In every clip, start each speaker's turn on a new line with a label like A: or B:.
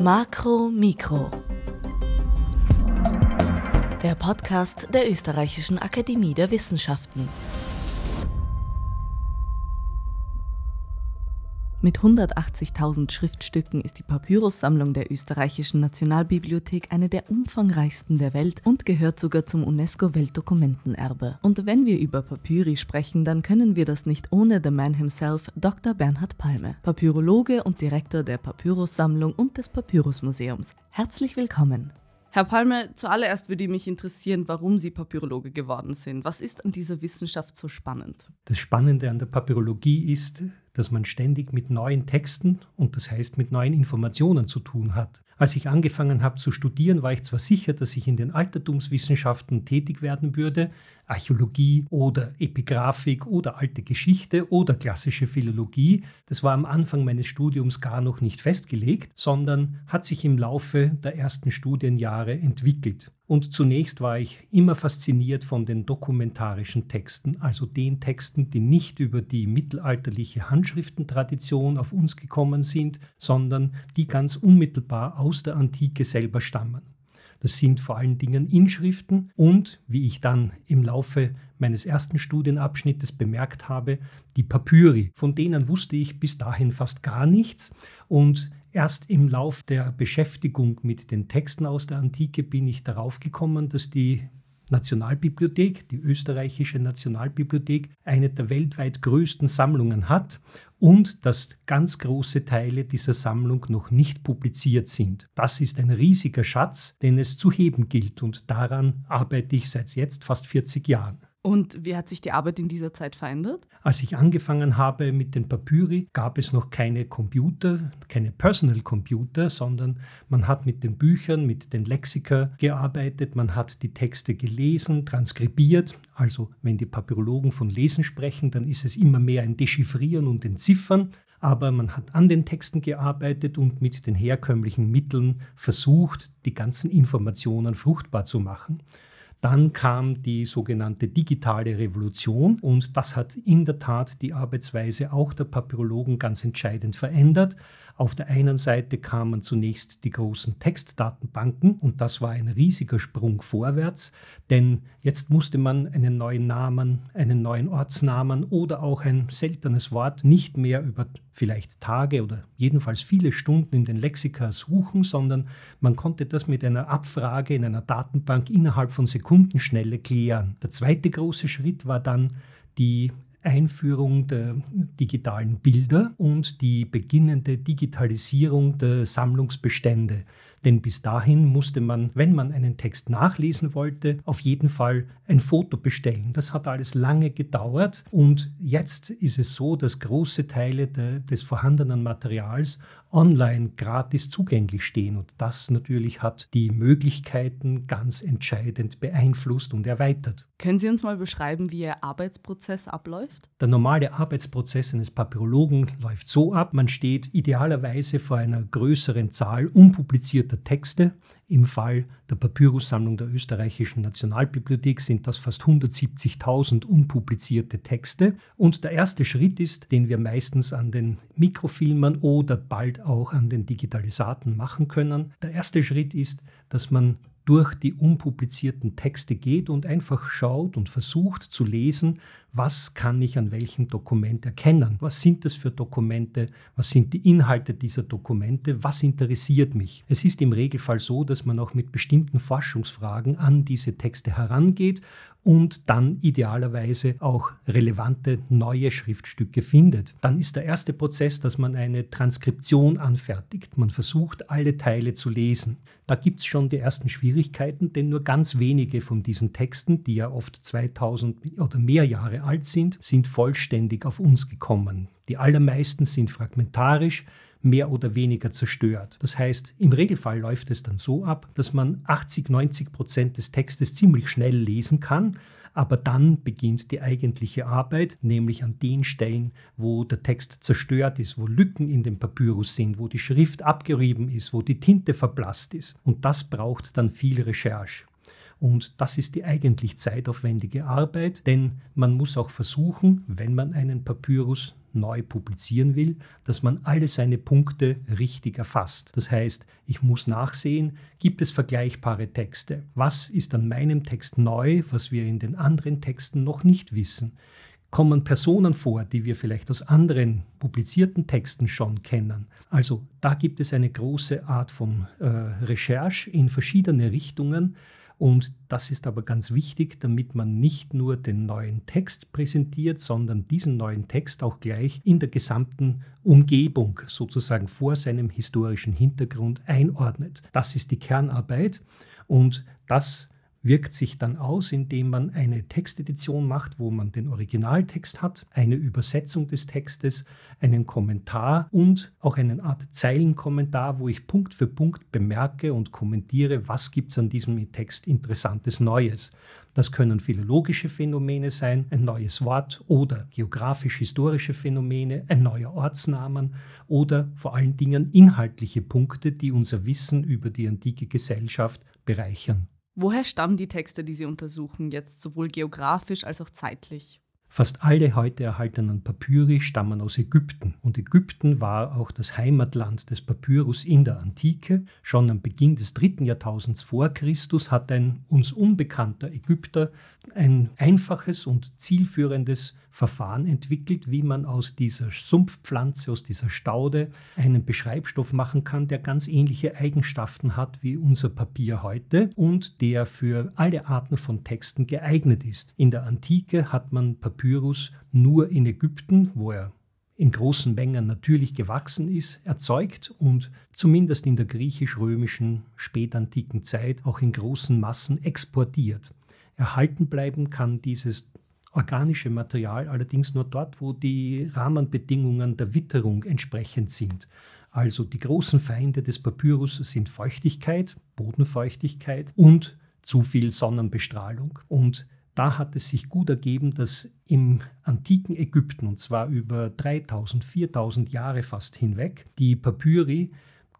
A: Makro Mikro. Der Podcast der Österreichischen Akademie der Wissenschaften. Mit 180.000 Schriftstücken ist die Papyrussammlung der Österreichischen Nationalbibliothek eine der umfangreichsten der Welt und gehört sogar zum UNESCO-Weltdokumentenerbe. Und wenn wir über Papyri sprechen, dann können wir das nicht ohne The Man himself, Dr. Bernhard Palme, Papyrologe und Direktor der Papyrussammlung und des Papyrusmuseums. Herzlich willkommen. Herr Palme, zuallererst würde mich interessieren, warum Sie Papyrologe geworden sind. Was ist an dieser Wissenschaft so spannend?
B: Das Spannende an der Papyrologie ist, dass man ständig mit neuen Texten und das heißt mit neuen Informationen zu tun hat. Als ich angefangen habe zu studieren, war ich zwar sicher, dass ich in den Altertumswissenschaften tätig werden würde, Archäologie oder Epigraphik oder alte Geschichte oder klassische Philologie. Das war am Anfang meines Studiums gar noch nicht festgelegt, sondern hat sich im Laufe der ersten Studienjahre entwickelt. Und zunächst war ich immer fasziniert von den dokumentarischen Texten, also den Texten, die nicht über die mittelalterliche Handschriftentradition auf uns gekommen sind, sondern die ganz unmittelbar aus der Antike selber stammen. Das sind vor allen Dingen Inschriften und, wie ich dann im Laufe meines ersten Studienabschnittes bemerkt habe, die Papyri. Von denen wusste ich bis dahin fast gar nichts und Erst im Lauf der Beschäftigung mit den Texten aus der Antike bin ich darauf gekommen, dass die Nationalbibliothek, die österreichische Nationalbibliothek, eine der weltweit größten Sammlungen hat und dass ganz große Teile dieser Sammlung noch nicht publiziert sind. Das ist ein riesiger Schatz, den es zu heben gilt und daran arbeite ich seit jetzt fast 40 Jahren.
A: Und wie hat sich die Arbeit in dieser Zeit verändert?
B: Als ich angefangen habe mit den Papyri, gab es noch keine Computer, keine Personal Computer, sondern man hat mit den Büchern, mit den Lexika gearbeitet, man hat die Texte gelesen, transkribiert. Also wenn die Papyrologen von Lesen sprechen, dann ist es immer mehr ein Dechiffrieren und Entziffern aber man hat an den Texten gearbeitet und mit den herkömmlichen Mitteln versucht, die ganzen Informationen fruchtbar zu machen. Dann kam die sogenannte digitale Revolution und das hat in der Tat die Arbeitsweise auch der Papyrologen ganz entscheidend verändert. Auf der einen Seite kamen zunächst die großen Textdatenbanken und das war ein riesiger Sprung vorwärts, denn jetzt musste man einen neuen Namen, einen neuen Ortsnamen oder auch ein seltenes Wort nicht mehr über vielleicht Tage oder jedenfalls viele Stunden in den Lexika suchen, sondern man konnte das mit einer Abfrage in einer Datenbank innerhalb von Sekundenschnelle klären. Der zweite große Schritt war dann die Einführung der digitalen Bilder und die beginnende Digitalisierung der Sammlungsbestände. Denn bis dahin musste man, wenn man einen Text nachlesen wollte, auf jeden Fall ein Foto bestellen. Das hat alles lange gedauert und jetzt ist es so, dass große Teile de, des vorhandenen Materials online gratis zugänglich stehen. Und das natürlich hat die Möglichkeiten ganz entscheidend beeinflusst und erweitert.
A: Können Sie uns mal beschreiben, wie Ihr Arbeitsprozess abläuft?
B: Der normale Arbeitsprozess eines Papyrologen läuft so ab, man steht idealerweise vor einer größeren Zahl unpublizierter Texte. Im Fall der Papyrussammlung der österreichischen Nationalbibliothek sind das fast 170.000 unpublizierte Texte. Und der erste Schritt ist, den wir meistens an den Mikrofilmern oder bald auch an den Digitalisaten machen können. Der erste Schritt ist, dass man durch die unpublizierten Texte geht und einfach schaut und versucht zu lesen, was kann ich an welchem Dokument erkennen? Was sind das für Dokumente? Was sind die Inhalte dieser Dokumente? Was interessiert mich? Es ist im Regelfall so, dass man auch mit bestimmten Forschungsfragen an diese Texte herangeht und dann idealerweise auch relevante neue Schriftstücke findet. Dann ist der erste Prozess, dass man eine Transkription anfertigt. Man versucht, alle Teile zu lesen. Da gibt es schon die ersten Schwierigkeiten, denn nur ganz wenige von diesen Texten, die ja oft 2000 oder mehr Jahre alt sind, sind vollständig auf uns gekommen. Die allermeisten sind fragmentarisch, mehr oder weniger zerstört. Das heißt, im Regelfall läuft es dann so ab, dass man 80, 90 Prozent des Textes ziemlich schnell lesen kann, aber dann beginnt die eigentliche Arbeit, nämlich an den Stellen, wo der Text zerstört ist, wo Lücken in dem Papyrus sind, wo die Schrift abgerieben ist, wo die Tinte verblasst ist. Und das braucht dann viel Recherche. Und das ist die eigentlich zeitaufwendige Arbeit, denn man muss auch versuchen, wenn man einen Papyrus neu publizieren will, dass man alle seine Punkte richtig erfasst. Das heißt, ich muss nachsehen, gibt es vergleichbare Texte? Was ist an meinem Text neu, was wir in den anderen Texten noch nicht wissen? Kommen Personen vor, die wir vielleicht aus anderen publizierten Texten schon kennen? Also da gibt es eine große Art von äh, Recherche in verschiedene Richtungen, und das ist aber ganz wichtig, damit man nicht nur den neuen Text präsentiert, sondern diesen neuen Text auch gleich in der gesamten Umgebung sozusagen vor seinem historischen Hintergrund einordnet. Das ist die Kernarbeit und das wirkt sich dann aus, indem man eine Textedition macht, wo man den Originaltext hat, eine Übersetzung des Textes, einen Kommentar und auch eine Art Zeilenkommentar, wo ich Punkt für Punkt bemerke und kommentiere, was gibt es an diesem Text Interessantes Neues. Das können philologische Phänomene sein, ein neues Wort oder geografisch-historische Phänomene, ein neuer Ortsnamen oder vor allen Dingen inhaltliche Punkte, die unser Wissen über die antike Gesellschaft bereichern.
A: Woher stammen die Texte, die Sie untersuchen, jetzt sowohl geografisch als auch zeitlich?
B: Fast alle heute erhaltenen Papyri stammen aus Ägypten und Ägypten war auch das Heimatland des Papyrus in der Antike. Schon am Beginn des dritten Jahrtausends vor Christus hat ein uns unbekannter Ägypter ein einfaches und zielführendes Verfahren entwickelt, wie man aus dieser Sumpfpflanze, aus dieser Staude einen Beschreibstoff machen kann, der ganz ähnliche Eigenschaften hat wie unser Papier heute und der für alle Arten von Texten geeignet ist. In der Antike hat man Papyrus nur in Ägypten, wo er in großen Mengen natürlich gewachsen ist, erzeugt und zumindest in der griechisch-römischen spätantiken Zeit auch in großen Massen exportiert. Erhalten bleiben kann dieses organische Material allerdings nur dort, wo die Rahmenbedingungen der Witterung entsprechend sind. Also die großen Feinde des Papyrus sind Feuchtigkeit, Bodenfeuchtigkeit und zu viel Sonnenbestrahlung. Und da hat es sich gut ergeben, dass im antiken Ägypten, und zwar über 3000, 4000 Jahre fast hinweg, die Papyri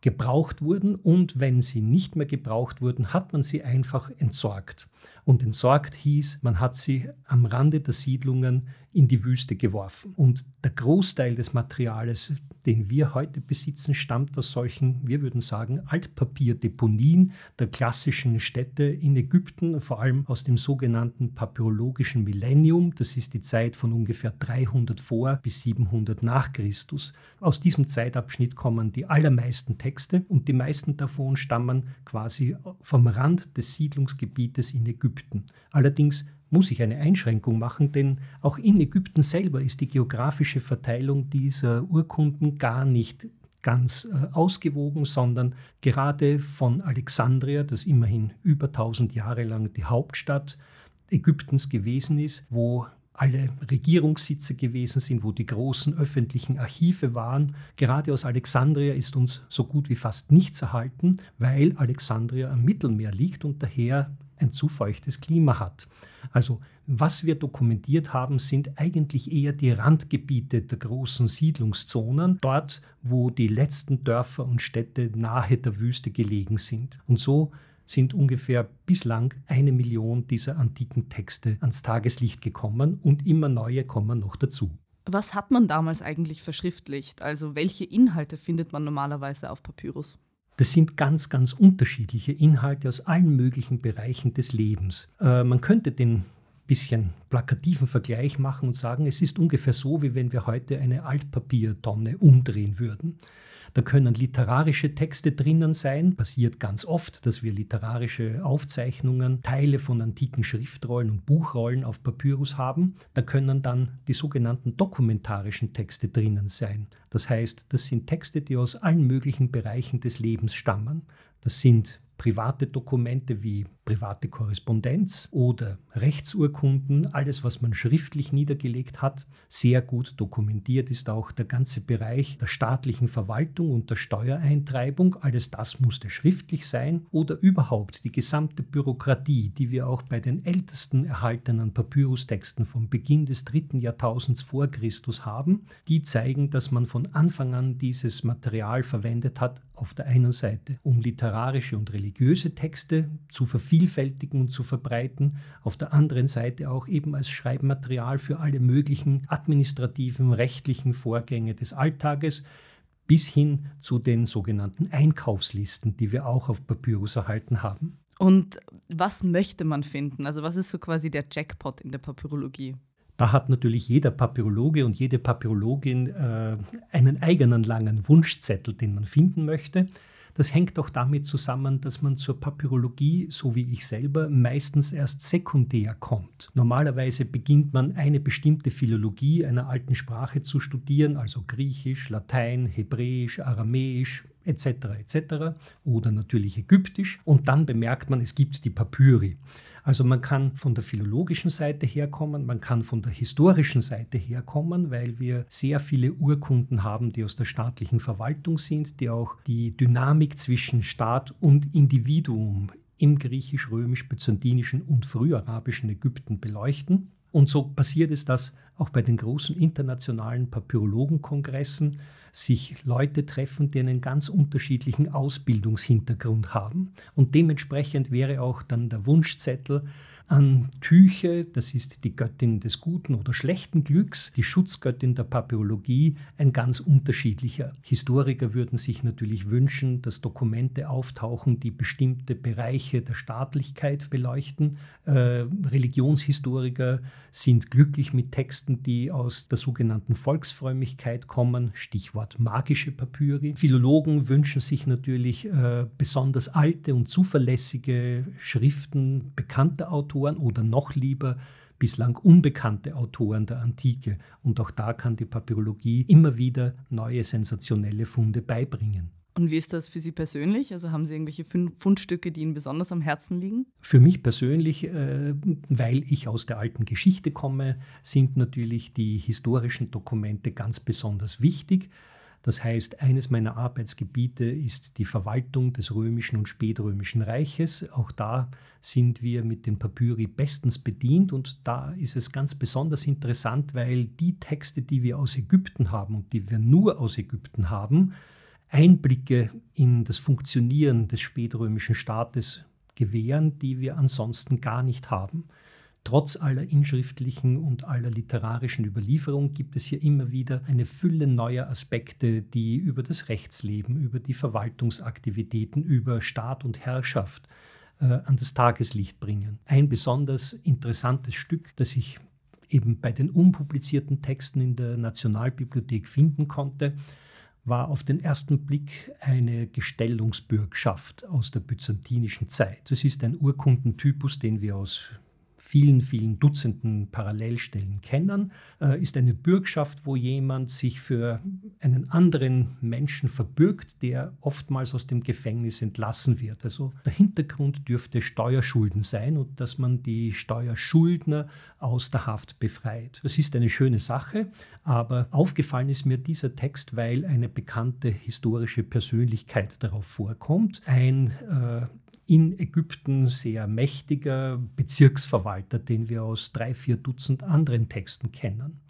B: gebraucht wurden und wenn sie nicht mehr gebraucht wurden, hat man sie einfach entsorgt. Und entsorgt hieß, man hat sie am Rande der Siedlungen in die Wüste geworfen. Und der Großteil des Materials, den wir heute besitzen, stammt aus solchen, wir würden sagen, Altpapierdeponien der klassischen Städte in Ägypten, vor allem aus dem sogenannten papyrologischen Millennium. Das ist die Zeit von ungefähr 300 vor bis 700 nach Christus. Aus diesem Zeitabschnitt kommen die allermeisten Texte und die meisten davon stammen quasi vom Rand des Siedlungsgebietes in Ägypten. Allerdings muss ich eine Einschränkung machen, denn auch in Ägypten selber ist die geografische Verteilung dieser Urkunden gar nicht ganz äh, ausgewogen, sondern gerade von Alexandria, das immerhin über 1000 Jahre lang die Hauptstadt Ägyptens gewesen ist, wo alle Regierungssitze gewesen sind, wo die großen öffentlichen Archive waren. Gerade aus Alexandria ist uns so gut wie fast nichts erhalten, weil Alexandria am Mittelmeer liegt und daher ein zu feuchtes Klima hat. Also was wir dokumentiert haben, sind eigentlich eher die Randgebiete der großen Siedlungszonen, dort wo die letzten Dörfer und Städte nahe der Wüste gelegen sind. Und so sind ungefähr bislang eine Million dieser antiken Texte ans Tageslicht gekommen und immer neue kommen noch dazu.
A: Was hat man damals eigentlich verschriftlicht? Also welche Inhalte findet man normalerweise auf Papyrus?
B: Das sind ganz, ganz unterschiedliche Inhalte aus allen möglichen Bereichen des Lebens. Äh, man könnte den bisschen plakativen Vergleich machen und sagen, es ist ungefähr so, wie wenn wir heute eine Altpapiertonne umdrehen würden. Da können literarische Texte drinnen sein. Passiert ganz oft, dass wir literarische Aufzeichnungen, Teile von antiken Schriftrollen und Buchrollen auf Papyrus haben. Da können dann die sogenannten dokumentarischen Texte drinnen sein. Das heißt, das sind Texte, die aus allen möglichen Bereichen des Lebens stammen. Das sind private Dokumente wie private Korrespondenz oder Rechtsurkunden, alles, was man schriftlich niedergelegt hat, sehr gut dokumentiert ist auch der ganze Bereich der staatlichen Verwaltung und der Steuereintreibung. Alles das musste schriftlich sein oder überhaupt die gesamte Bürokratie, die wir auch bei den ältesten erhaltenen Papyrustexten vom Beginn des dritten Jahrtausends vor Christus haben, die zeigen, dass man von Anfang an dieses Material verwendet hat, auf der einen Seite, um literarische und religiöse Texte zu vervielfältigen, vervielfältigen und zu verbreiten, auf der anderen Seite auch eben als Schreibmaterial für alle möglichen administrativen, rechtlichen Vorgänge des Alltages, bis hin zu den sogenannten Einkaufslisten, die wir auch auf Papyrus erhalten haben.
A: Und was möchte man finden? Also was ist so quasi der Jackpot in der Papyrologie?
B: Da hat natürlich jeder Papyrologe und jede Papyrologin äh, einen eigenen langen Wunschzettel, den man finden möchte. Das hängt auch damit zusammen, dass man zur Papyrologie, so wie ich selber, meistens erst sekundär kommt. Normalerweise beginnt man eine bestimmte Philologie einer alten Sprache zu studieren, also Griechisch, Latein, Hebräisch, Aramäisch, etc. etc. oder natürlich Ägyptisch und dann bemerkt man, es gibt die Papyri. Also man kann von der philologischen Seite herkommen, man kann von der historischen Seite herkommen, weil wir sehr viele Urkunden haben, die aus der staatlichen Verwaltung sind, die auch die Dynamik zwischen Staat und Individuum im griechisch-römisch-byzantinischen und früharabischen Ägypten beleuchten. Und so passiert es, dass auch bei den großen internationalen Papyrologenkongressen sich Leute treffen, die einen ganz unterschiedlichen Ausbildungshintergrund haben. Und dementsprechend wäre auch dann der Wunschzettel an Tyche, das ist die Göttin des guten oder schlechten Glücks, die Schutzgöttin der Papyrologie, ein ganz unterschiedlicher. Historiker würden sich natürlich wünschen, dass Dokumente auftauchen, die bestimmte Bereiche der Staatlichkeit beleuchten. Äh, Religionshistoriker sind glücklich mit Texten, die aus der sogenannten Volksfrömmigkeit kommen, Stichwort magische Papyri. Philologen wünschen sich natürlich äh, besonders alte und zuverlässige Schriften bekannter Autoren Autoren oder noch lieber bislang unbekannte Autoren der Antike. Und auch da kann die Papyrologie immer wieder neue sensationelle Funde beibringen.
A: Und wie ist das für Sie persönlich? Also haben Sie irgendwelche Fundstücke, die Ihnen besonders am Herzen liegen?
B: Für mich persönlich, äh, weil ich aus der alten Geschichte komme, sind natürlich die historischen Dokumente ganz besonders wichtig. Das heißt, eines meiner Arbeitsgebiete ist die Verwaltung des römischen und spätrömischen Reiches. Auch da sind wir mit den Papyri bestens bedient und da ist es ganz besonders interessant, weil die Texte, die wir aus Ägypten haben und die wir nur aus Ägypten haben, Einblicke in das Funktionieren des spätrömischen Staates gewähren, die wir ansonsten gar nicht haben. Trotz aller inschriftlichen und aller literarischen Überlieferung gibt es hier immer wieder eine Fülle neuer Aspekte, die über das Rechtsleben, über die Verwaltungsaktivitäten, über Staat und Herrschaft äh, an das Tageslicht bringen. Ein besonders interessantes Stück, das ich eben bei den unpublizierten Texten in der Nationalbibliothek finden konnte, war auf den ersten Blick eine Gestellungsbürgschaft aus der byzantinischen Zeit. Das ist ein Urkundentypus, den wir aus vielen, vielen Dutzenden Parallelstellen kennen, äh, ist eine Bürgschaft, wo jemand sich für einen anderen Menschen verbürgt, der oftmals aus dem Gefängnis entlassen wird. Also der Hintergrund dürfte Steuerschulden sein und dass man die Steuerschuldner aus der Haft befreit. Das ist eine schöne Sache, aber aufgefallen ist mir dieser Text, weil eine bekannte historische Persönlichkeit darauf vorkommt. Ein äh, in Ägypten sehr mächtiger Bezirksverwalter, den wir aus drei, vier Dutzend anderen Texten kennen.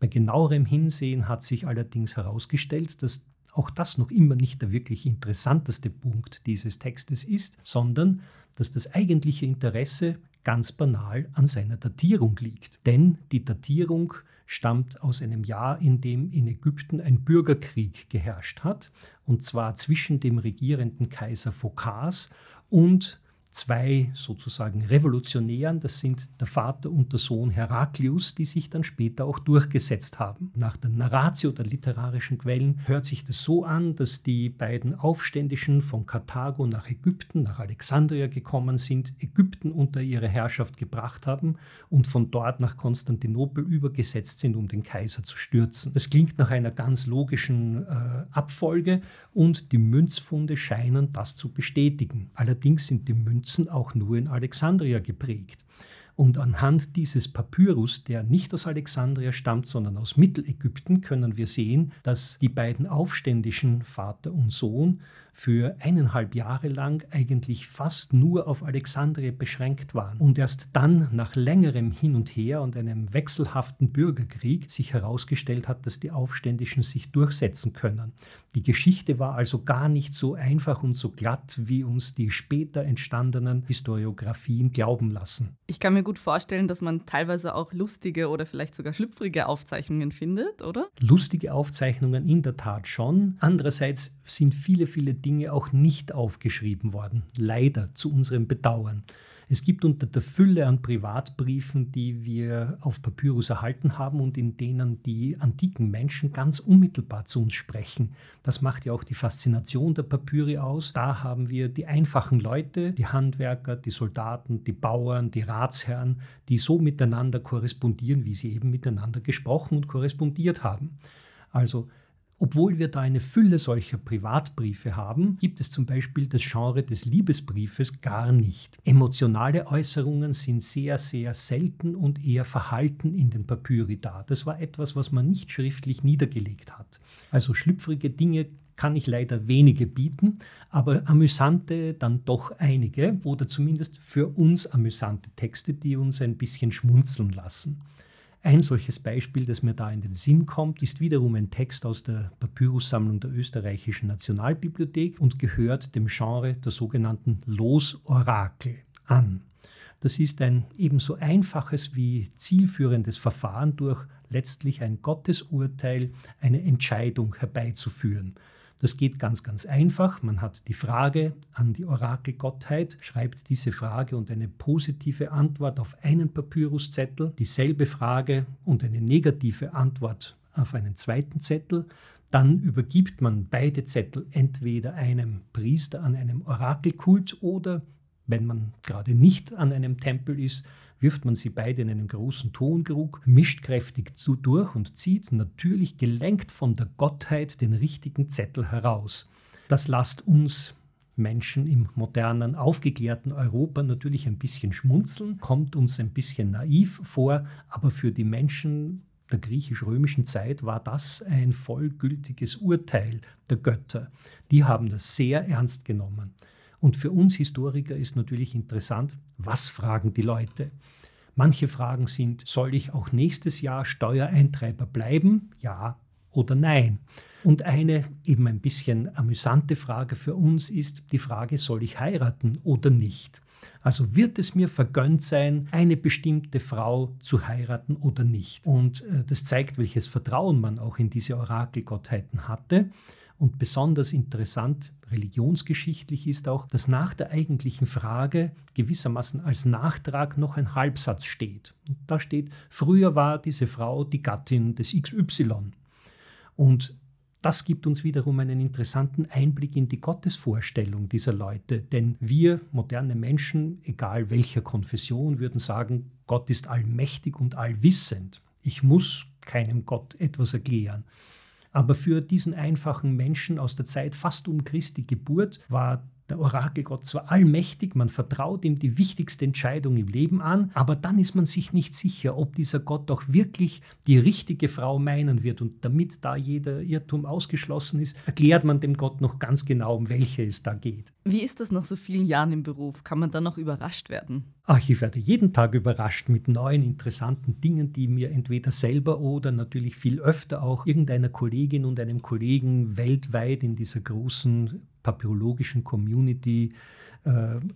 B: Bei genauerem Hinsehen hat sich allerdings herausgestellt, dass auch das noch immer nicht der wirklich interessanteste Punkt dieses Textes ist, sondern dass das eigentliche Interesse ganz banal an seiner Datierung liegt. Denn die Datierung stammt aus einem Jahr, in dem in Ägypten ein Bürgerkrieg geherrscht hat, und zwar zwischen dem regierenden Kaiser Phokas und zwei sozusagen Revolutionären, das sind der Vater und der Sohn Heraklius, die sich dann später auch durchgesetzt haben. Nach der Narratio der literarischen Quellen hört sich das so an, dass die beiden Aufständischen von Karthago nach Ägypten, nach Alexandria gekommen sind, Ägypten unter ihre Herrschaft gebracht haben und von dort nach Konstantinopel übergesetzt sind, um den Kaiser zu stürzen. Das klingt nach einer ganz logischen äh, Abfolge und die Münzfunde scheinen das zu bestätigen. Allerdings sind die Münzen auch nur in Alexandria geprägt. Und anhand dieses Papyrus, der nicht aus Alexandria stammt, sondern aus Mittelägypten, können wir sehen, dass die beiden Aufständischen, Vater und Sohn, für eineinhalb Jahre lang eigentlich fast nur auf Alexandria beschränkt waren und erst dann nach längerem Hin und Her und einem wechselhaften Bürgerkrieg sich herausgestellt hat, dass die Aufständischen sich durchsetzen können. Die Geschichte war also gar nicht so einfach und so glatt, wie uns die später entstandenen Historiografien glauben lassen.
A: Ich kann mir gut vorstellen, dass man teilweise auch lustige oder vielleicht sogar schlüpfrige Aufzeichnungen findet, oder?
B: Lustige Aufzeichnungen in der Tat schon. Andererseits sind viele, viele Dinge auch nicht aufgeschrieben worden. Leider zu unserem Bedauern. Es gibt unter der Fülle an Privatbriefen, die wir auf Papyrus erhalten haben und in denen die antiken Menschen ganz unmittelbar zu uns sprechen. Das macht ja auch die Faszination der Papyri aus. Da haben wir die einfachen Leute, die Handwerker, die Soldaten, die Bauern, die Ratsherren, die so miteinander korrespondieren, wie sie eben miteinander gesprochen und korrespondiert haben. Also obwohl wir da eine Fülle solcher Privatbriefe haben, gibt es zum Beispiel das Genre des Liebesbriefes gar nicht. Emotionale Äußerungen sind sehr, sehr selten und eher verhalten in den Papyri da. Das war etwas, was man nicht schriftlich niedergelegt hat. Also schlüpfrige Dinge kann ich leider wenige bieten, aber amüsante dann doch einige oder zumindest für uns amüsante Texte, die uns ein bisschen schmunzeln lassen. Ein solches Beispiel, das mir da in den Sinn kommt, ist wiederum ein Text aus der Papyrussammlung der Österreichischen Nationalbibliothek und gehört dem Genre der sogenannten Losorakel an. Das ist ein ebenso einfaches wie zielführendes Verfahren durch letztlich ein Gottesurteil, eine Entscheidung herbeizuführen. Das geht ganz, ganz einfach. Man hat die Frage an die Orakelgottheit, schreibt diese Frage und eine positive Antwort auf einen Papyruszettel, dieselbe Frage und eine negative Antwort auf einen zweiten Zettel. Dann übergibt man beide Zettel entweder einem Priester an einem Orakelkult oder, wenn man gerade nicht an einem Tempel ist, wirft man sie beide in einen großen Tonkrug, mischt kräftig zu durch und zieht, natürlich gelenkt von der Gottheit, den richtigen Zettel heraus. Das lasst uns Menschen im modernen, aufgeklärten Europa natürlich ein bisschen schmunzeln, kommt uns ein bisschen naiv vor, aber für die Menschen der griechisch-römischen Zeit war das ein vollgültiges Urteil der Götter. Die haben das sehr ernst genommen. Und für uns Historiker ist natürlich interessant, was fragen die Leute? Manche Fragen sind, soll ich auch nächstes Jahr Steuereintreiber bleiben? Ja oder nein? Und eine eben ein bisschen amüsante Frage für uns ist die Frage, soll ich heiraten oder nicht? Also wird es mir vergönnt sein, eine bestimmte Frau zu heiraten oder nicht? Und äh, das zeigt, welches Vertrauen man auch in diese Orakelgottheiten hatte. Und besonders interessant religionsgeschichtlich ist auch, dass nach der eigentlichen Frage gewissermaßen als Nachtrag noch ein Halbsatz steht. Und da steht, früher war diese Frau die Gattin des XY. Und das gibt uns wiederum einen interessanten Einblick in die Gottesvorstellung dieser Leute, denn wir moderne Menschen, egal welcher Konfession, würden sagen, Gott ist allmächtig und allwissend. Ich muss keinem Gott etwas erklären. Aber für diesen einfachen Menschen aus der Zeit fast um Christi Geburt war der Orakelgott zwar allmächtig, man vertraut ihm die wichtigste Entscheidung im Leben an, aber dann ist man sich nicht sicher, ob dieser Gott auch wirklich die richtige Frau meinen wird. Und damit da jeder Irrtum ausgeschlossen ist, erklärt man dem Gott noch ganz genau, um welche es da geht.
A: Wie ist das nach so vielen Jahren im Beruf? Kann man dann noch überrascht werden?
B: Ach, ich werde jeden Tag überrascht mit neuen, interessanten Dingen, die mir entweder selber oder natürlich viel öfter auch irgendeiner Kollegin und einem Kollegen weltweit in dieser großen papyrologischen Community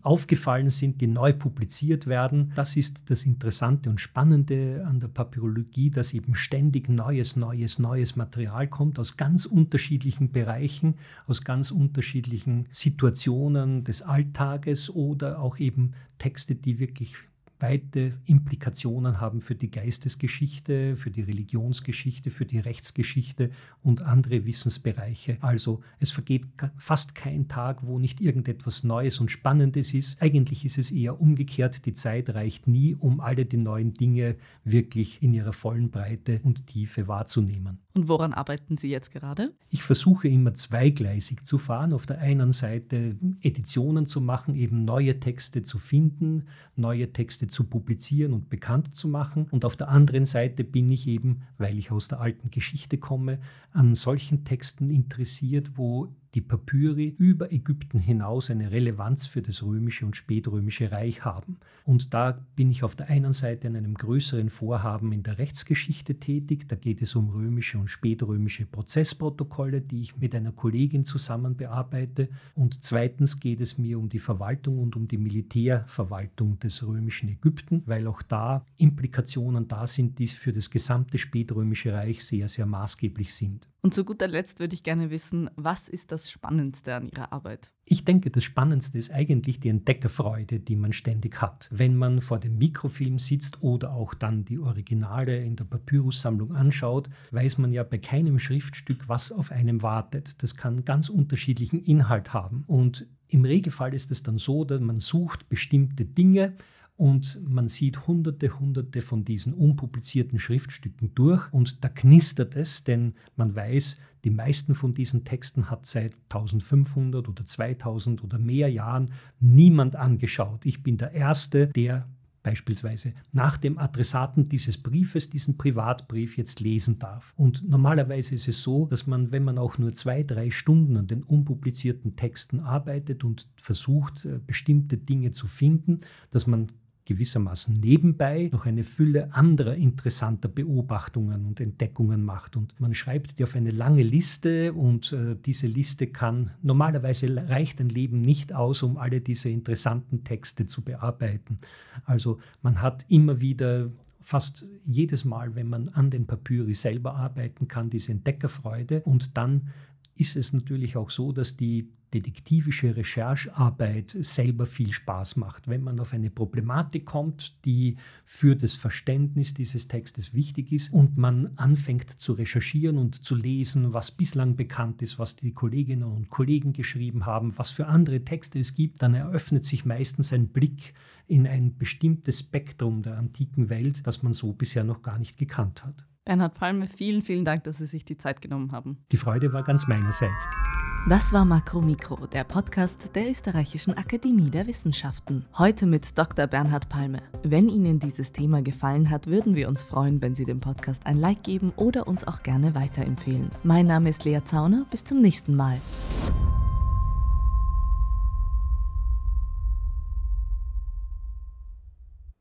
B: aufgefallen sind, die neu publiziert werden. Das ist das Interessante und Spannende an der Papyrologie, dass eben ständig neues, neues, neues Material kommt aus ganz unterschiedlichen Bereichen, aus ganz unterschiedlichen Situationen des Alltages oder auch eben Texte, die wirklich weite Implikationen haben für die Geistesgeschichte, für die Religionsgeschichte, für die Rechtsgeschichte und andere Wissensbereiche. Also es vergeht fast kein Tag, wo nicht irgendetwas Neues und Spannendes ist. Eigentlich ist es eher umgekehrt. Die Zeit reicht nie, um alle die neuen Dinge wirklich in ihrer vollen Breite und Tiefe wahrzunehmen.
A: Und woran arbeiten Sie jetzt gerade?
B: Ich versuche immer zweigleisig zu fahren. Auf der einen Seite Editionen zu machen, eben neue Texte zu finden, neue Texte zu publizieren und bekannt zu machen. Und auf der anderen Seite bin ich eben, weil ich aus der alten Geschichte komme, an solchen Texten interessiert, wo die Papyri über Ägypten hinaus eine Relevanz für das römische und spätrömische Reich haben. Und da bin ich auf der einen Seite an einem größeren Vorhaben in der Rechtsgeschichte tätig. Da geht es um römische und spätrömische Prozessprotokolle, die ich mit einer Kollegin zusammen bearbeite. Und zweitens geht es mir um die Verwaltung und um die Militärverwaltung des römischen Ägypten, weil auch da Implikationen da sind, die für das gesamte spätrömische Reich sehr, sehr maßgeblich sind.
A: Und zu guter Letzt würde ich gerne wissen, was ist das Spannendste an Ihrer Arbeit?
B: Ich denke, das Spannendste ist eigentlich die Entdeckerfreude, die man ständig hat. Wenn man vor dem Mikrofilm sitzt oder auch dann die Originale in der Papyrussammlung anschaut, weiß man ja bei keinem Schriftstück, was auf einem wartet. Das kann ganz unterschiedlichen Inhalt haben. Und im Regelfall ist es dann so, dass man sucht bestimmte Dinge, und man sieht hunderte, hunderte von diesen unpublizierten Schriftstücken durch und da knistert es, denn man weiß, die meisten von diesen Texten hat seit 1500 oder 2000 oder mehr Jahren niemand angeschaut. Ich bin der Erste, der beispielsweise nach dem Adressaten dieses Briefes diesen Privatbrief jetzt lesen darf. Und normalerweise ist es so, dass man, wenn man auch nur zwei, drei Stunden an den unpublizierten Texten arbeitet und versucht, äh, bestimmte Dinge zu finden, dass man gewissermaßen nebenbei noch eine Fülle anderer interessanter Beobachtungen und Entdeckungen macht. Und man schreibt die auf eine lange Liste und äh, diese Liste kann, normalerweise reicht ein Leben nicht aus, um alle diese interessanten Texte zu bearbeiten. Also man hat immer wieder fast jedes Mal, wenn man an den Papyri selber arbeiten kann, diese Entdeckerfreude und dann ist es natürlich auch so, dass die detektivische Recherchearbeit selber viel Spaß macht. Wenn man auf eine Problematik kommt, die für das Verständnis dieses Textes wichtig ist und man anfängt zu recherchieren und zu lesen, was bislang bekannt ist, was die Kolleginnen und Kollegen geschrieben haben, was für andere Texte es gibt, dann eröffnet sich meistens ein Blick in ein bestimmtes Spektrum der antiken Welt, das man so bisher noch gar nicht gekannt hat.
A: Bernhard Palme, vielen, vielen Dank, dass Sie sich die Zeit genommen haben.
B: Die Freude war ganz meinerseits.
A: Das war Makro Mikro, der Podcast der Österreichischen Akademie der Wissenschaften. Heute mit Dr. Bernhard Palme. Wenn Ihnen dieses Thema gefallen hat, würden wir uns freuen, wenn Sie dem Podcast ein Like geben oder uns auch gerne weiterempfehlen. Mein Name ist Lea Zauner. Bis zum nächsten Mal.